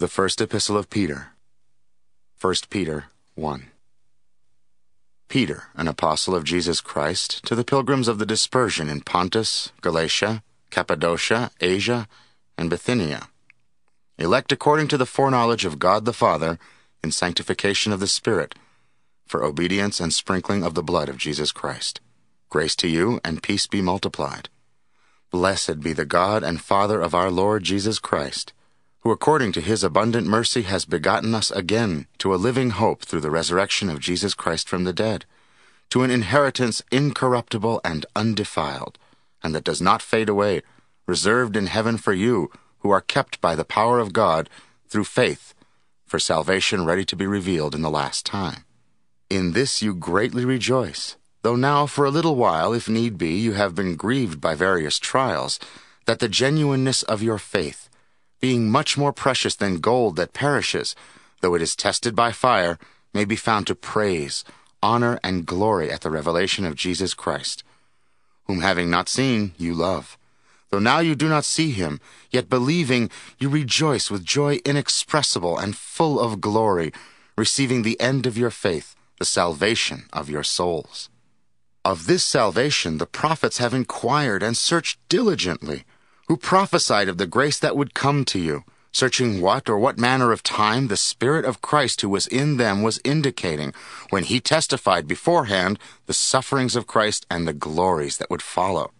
The First Epistle of Peter, 1 Peter 1. Peter, an apostle of Jesus Christ, to the pilgrims of the dispersion in Pontus, Galatia, Cappadocia, Asia, and Bithynia, elect according to the foreknowledge of God the Father, in sanctification of the Spirit, for obedience and sprinkling of the blood of Jesus Christ. Grace to you, and peace be multiplied. Blessed be the God and Father of our Lord Jesus Christ who according to his abundant mercy has begotten us again to a living hope through the resurrection of Jesus Christ from the dead, to an inheritance incorruptible and undefiled, and that does not fade away, reserved in heaven for you, who are kept by the power of God through faith, for salvation ready to be revealed in the last time. In this you greatly rejoice, though now for a little while, if need be, you have been grieved by various trials, that the genuineness of your faith, being much more precious than gold that perishes, though it is tested by fire, may be found to praise, honor, and glory at the revelation of Jesus Christ, whom having not seen, you love. Though now you do not see him, yet believing, you rejoice with joy inexpressible and full of glory, receiving the end of your faith, the salvation of your souls. Of this salvation the prophets have inquired and searched diligently who prophesied of the grace that would come to you, searching what or what manner of time the Spirit of Christ who was in them was indicating when he testified beforehand the sufferings of Christ and the glories that would follow.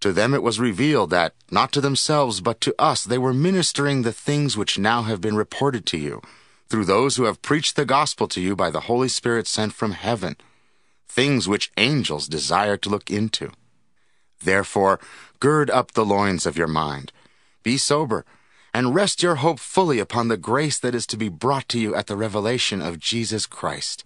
To them it was revealed that, not to themselves, but to us, they were ministering the things which now have been reported to you, through those who have preached the gospel to you by the Holy Spirit sent from heaven, things which angels desire to look into. Therefore, gird up the loins of your mind. Be sober, and rest your hope fully upon the grace that is to be brought to you at the revelation of Jesus Christ.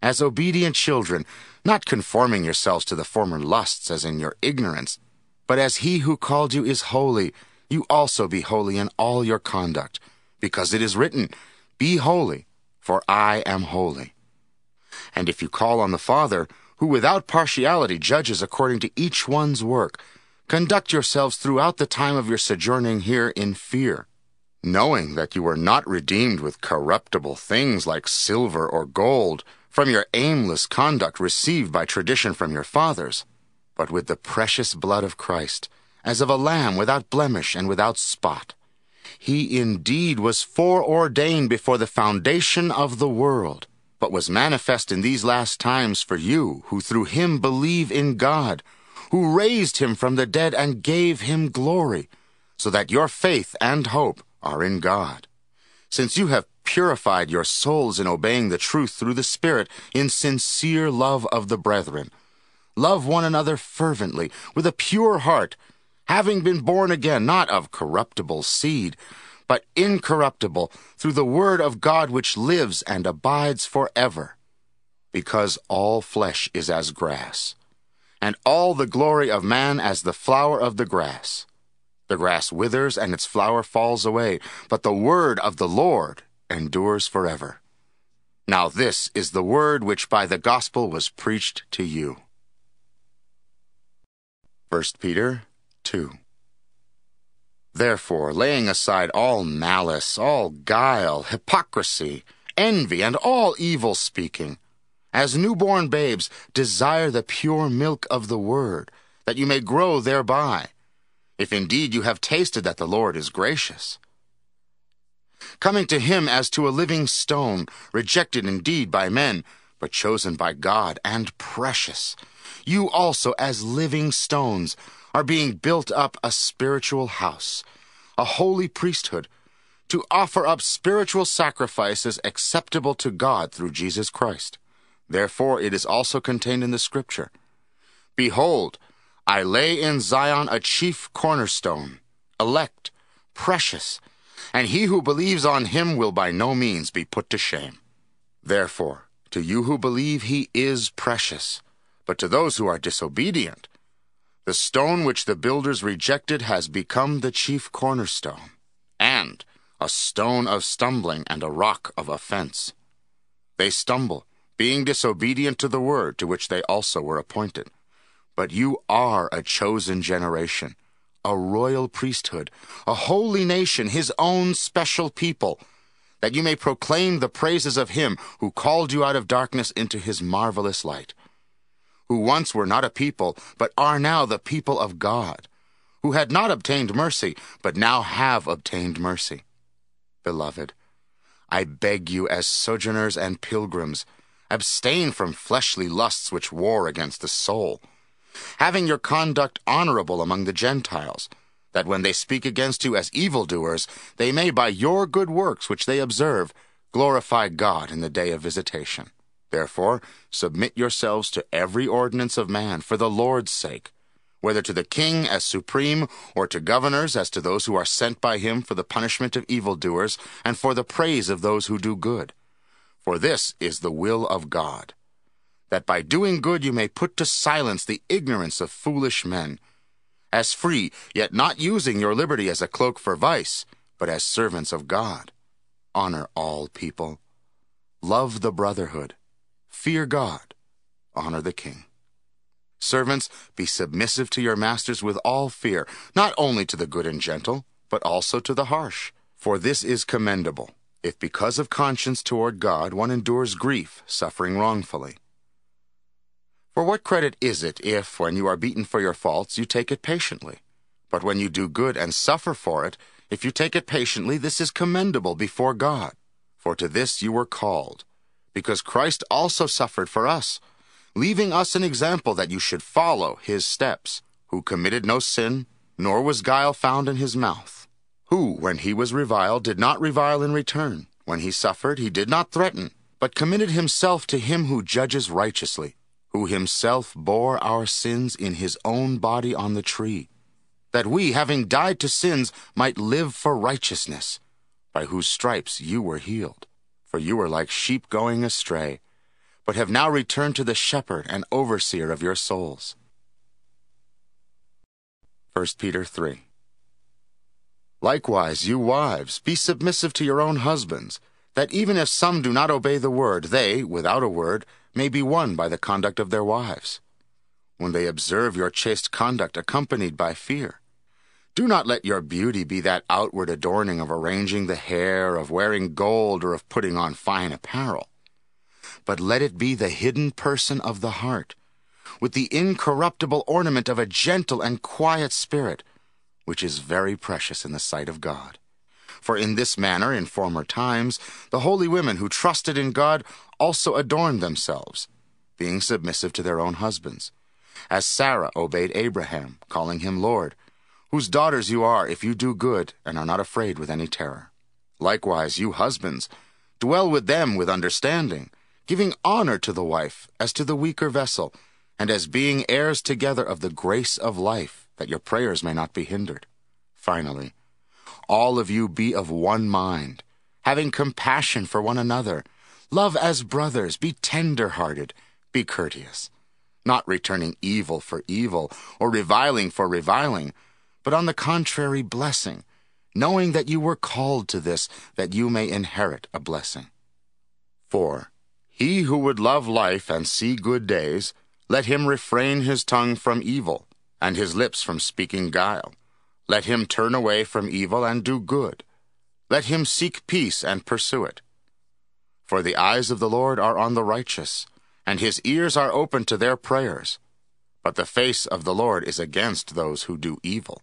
As obedient children, not conforming yourselves to the former lusts as in your ignorance, but as he who called you is holy, you also be holy in all your conduct, because it is written, Be holy, for I am holy. And if you call on the Father, who without partiality judges according to each one's work. Conduct yourselves throughout the time of your sojourning here in fear, knowing that you were not redeemed with corruptible things like silver or gold from your aimless conduct received by tradition from your fathers, but with the precious blood of Christ, as of a lamb without blemish and without spot. He indeed was foreordained before the foundation of the world but was manifest in these last times for you, who through him believe in God, who raised him from the dead and gave him glory, so that your faith and hope are in God. Since you have purified your souls in obeying the truth through the Spirit in sincere love of the brethren, love one another fervently with a pure heart, having been born again, not of corruptible seed, but incorruptible through the word of God which lives and abides forever. Because all flesh is as grass, and all the glory of man as the flower of the grass. The grass withers and its flower falls away, but the word of the Lord endures forever. Now this is the word which by the gospel was preached to you. 1 Peter 2 Therefore, laying aside all malice, all guile, hypocrisy, envy, and all evil speaking, as newborn babes, desire the pure milk of the word, that you may grow thereby, if indeed you have tasted that the Lord is gracious. Coming to him as to a living stone, rejected indeed by men, but chosen by God and precious, you also as living stones, are being built up a spiritual house, a holy priesthood, to offer up spiritual sacrifices acceptable to God through Jesus Christ. Therefore, it is also contained in the Scripture Behold, I lay in Zion a chief cornerstone, elect, precious, and he who believes on him will by no means be put to shame. Therefore, to you who believe, he is precious, but to those who are disobedient, the stone which the builders rejected has become the chief cornerstone, and a stone of stumbling and a rock of offense. They stumble, being disobedient to the word to which they also were appointed. But you are a chosen generation, a royal priesthood, a holy nation, his own special people, that you may proclaim the praises of him who called you out of darkness into his marvelous light, who once were not a people, but are now the people of God, who had not obtained mercy, but now have obtained mercy. Beloved, I beg you as sojourners and pilgrims, abstain from fleshly lusts which war against the soul having your conduct honorable among the Gentiles, that when they speak against you as evildoers, they may by your good works which they observe glorify God in the day of visitation. Therefore, submit yourselves to every ordinance of man for the Lord's sake, whether to the king as supreme, or to governors as to those who are sent by him for the punishment of evildoers, and for the praise of those who do good. For this is the will of God that by doing good you may put to silence the ignorance of foolish men. As free, yet not using your liberty as a cloak for vice, but as servants of God. Honor all people. Love the brotherhood. Fear God. Honor the king. Servants, be submissive to your masters with all fear, not only to the good and gentle, but also to the harsh. For this is commendable, if because of conscience toward God one endures grief, suffering wrongfully. For what credit is it if, when you are beaten for your faults, you take it patiently? But when you do good and suffer for it, if you take it patiently, this is commendable before God. For to this you were called, because Christ also suffered for us, leaving us an example that you should follow his steps, who committed no sin, nor was guile found in his mouth, who, when he was reviled, did not revile in return, when he suffered, he did not threaten, but committed himself to him who judges righteously who himself bore our sins in his own body on the tree, that we, having died to sins, might live for righteousness, by whose stripes you were healed. For you were like sheep going astray, but have now returned to the shepherd and overseer of your souls. 1 Peter 3 Likewise, you wives, be submissive to your own husbands, that even if some do not obey the word, they, without a word, may be won by the conduct of their wives, when they observe your chaste conduct accompanied by fear. Do not let your beauty be that outward adorning of arranging the hair, of wearing gold, or of putting on fine apparel. But let it be the hidden person of the heart, with the incorruptible ornament of a gentle and quiet spirit, which is very precious in the sight of God. For in this manner, in former times, the holy women who trusted in God also adorned themselves, being submissive to their own husbands, as Sarah obeyed Abraham, calling him Lord, whose daughters you are if you do good and are not afraid with any terror. Likewise, you husbands, dwell with them with understanding, giving honor to the wife as to the weaker vessel, and as being heirs together of the grace of life, that your prayers may not be hindered. Finally, all of you be of one mind, having compassion for one another. Love as brothers, be tender hearted, be courteous, not returning evil for evil, or reviling for reviling, but on the contrary, blessing, knowing that you were called to this, that you may inherit a blessing. 4. He who would love life and see good days, let him refrain his tongue from evil, and his lips from speaking guile. Let him turn away from evil and do good. Let him seek peace and pursue it. For the eyes of the Lord are on the righteous, and his ears are open to their prayers. But the face of the Lord is against those who do evil.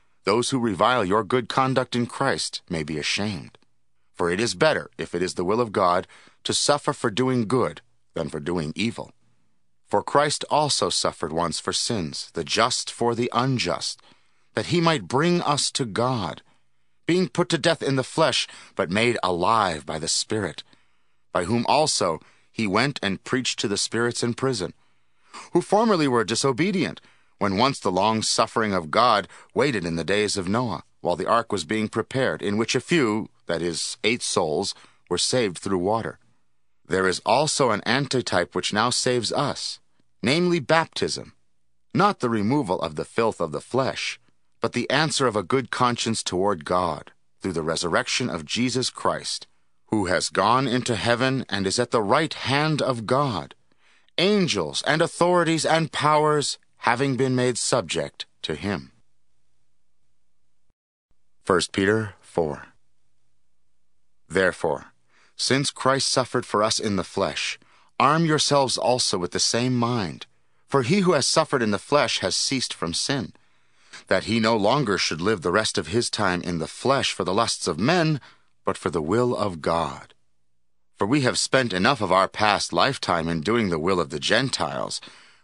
those who revile your good conduct in Christ may be ashamed. For it is better, if it is the will of God, to suffer for doing good than for doing evil. For Christ also suffered once for sins, the just for the unjust that he might bring us to God, being put to death in the flesh, but made alive by the Spirit, by whom also he went and preached to the spirits in prison, who formerly were disobedient, when once the long suffering of God waited in the days of Noah, while the ark was being prepared, in which a few, that is, eight souls, were saved through water. There is also an antitype which now saves us, namely baptism, not the removal of the filth of the flesh, but the answer of a good conscience toward God through the resurrection of Jesus Christ, who has gone into heaven and is at the right hand of God, angels and authorities and powers having been made subject to him. 1 Peter 4 Therefore, since Christ suffered for us in the flesh, arm yourselves also with the same mind. For he who has suffered in the flesh has ceased from sin, that he no longer should live the rest of his time in the flesh for the lusts of men, but for the will of God. For we have spent enough of our past lifetime in doing the will of the Gentiles,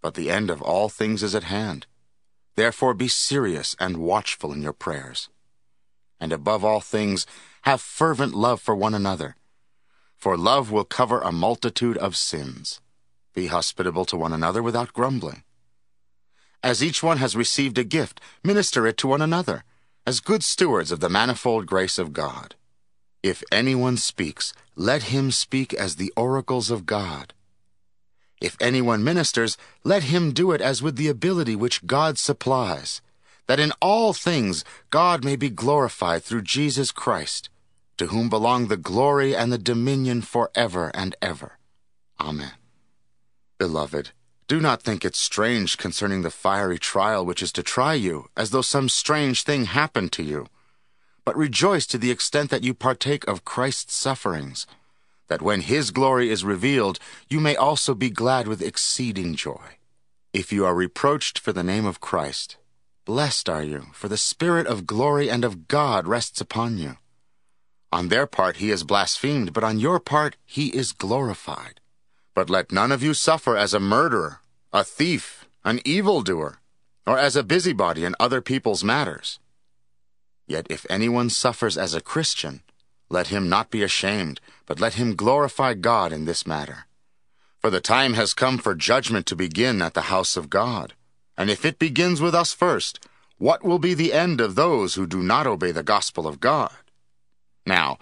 But the end of all things is at hand. Therefore be serious and watchful in your prayers. And above all things, have fervent love for one another. For love will cover a multitude of sins. Be hospitable to one another without grumbling. As each one has received a gift, minister it to one another, as good stewards of the manifold grace of God. If anyone speaks, let him speak as the oracles of God. If anyone ministers, let him do it as with the ability which God supplies, that in all things God may be glorified through Jesus Christ, to whom belong the glory and the dominion forever and ever. Amen. Beloved, do not think it strange concerning the fiery trial which is to try you, as though some strange thing happened to you. But rejoice to the extent that you partake of Christ's sufferings that when his glory is revealed, you may also be glad with exceeding joy. If you are reproached for the name of Christ, blessed are you, for the Spirit of glory and of God rests upon you. On their part he is blasphemed, but on your part he is glorified. But let none of you suffer as a murderer, a thief, an evildoer, or as a busybody in other people's matters. Yet if anyone suffers as a Christian, let him not be ashamed, but let him glorify God in this matter. For the time has come for judgment to begin at the house of God. And if it begins with us first, what will be the end of those who do not obey the gospel of God? Now,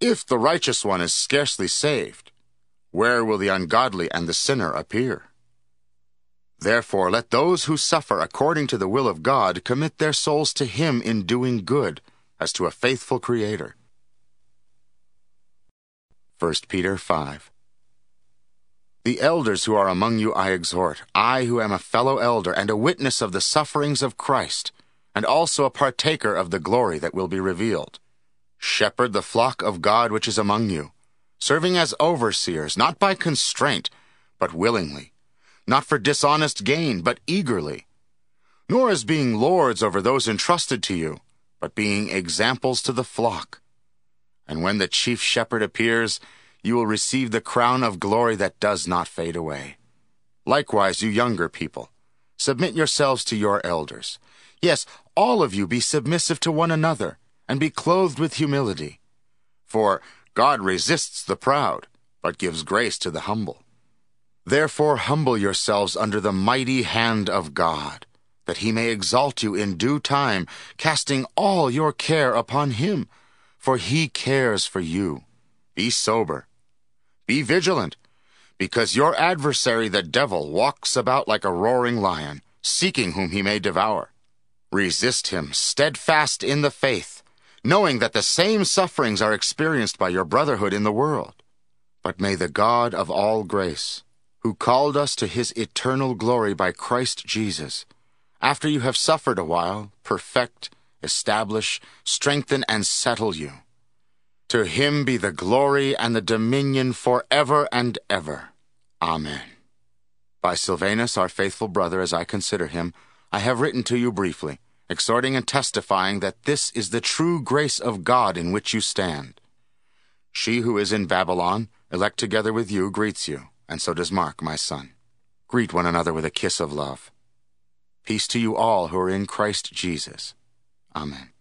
if the righteous one is scarcely saved, where will the ungodly and the sinner appear? Therefore, let those who suffer according to the will of God commit their souls to Him in doing good, as to a faithful Creator. 1 Peter 5. The elders who are among you I exhort, I who am a fellow elder and a witness of the sufferings of Christ, and also a partaker of the glory that will be revealed. Shepherd the flock of God which is among you, serving as overseers, not by constraint, but willingly, not for dishonest gain, but eagerly, nor as being lords over those entrusted to you, but being examples to the flock. And when the chief shepherd appears, you will receive the crown of glory that does not fade away. Likewise, you younger people, submit yourselves to your elders. Yes, all of you be submissive to one another, and be clothed with humility. For God resists the proud, but gives grace to the humble. Therefore humble yourselves under the mighty hand of God, that he may exalt you in due time, casting all your care upon him for he cares for you. Be sober. Be vigilant, because your adversary the devil walks about like a roaring lion, seeking whom he may devour. Resist him, steadfast in the faith, knowing that the same sufferings are experienced by your brotherhood in the world. But may the God of all grace, who called us to his eternal glory by Christ Jesus, after you have suffered a while, perfect, establish, strengthen, and settle you. To him be the glory and the dominion forever and ever. Amen. By Silvanus, our faithful brother, as I consider him, I have written to you briefly, exhorting and testifying that this is the true grace of God in which you stand. She who is in Babylon, elect together with you, greets you, and so does Mark, my son. Greet one another with a kiss of love. Peace to you all who are in Christ Jesus. Amen.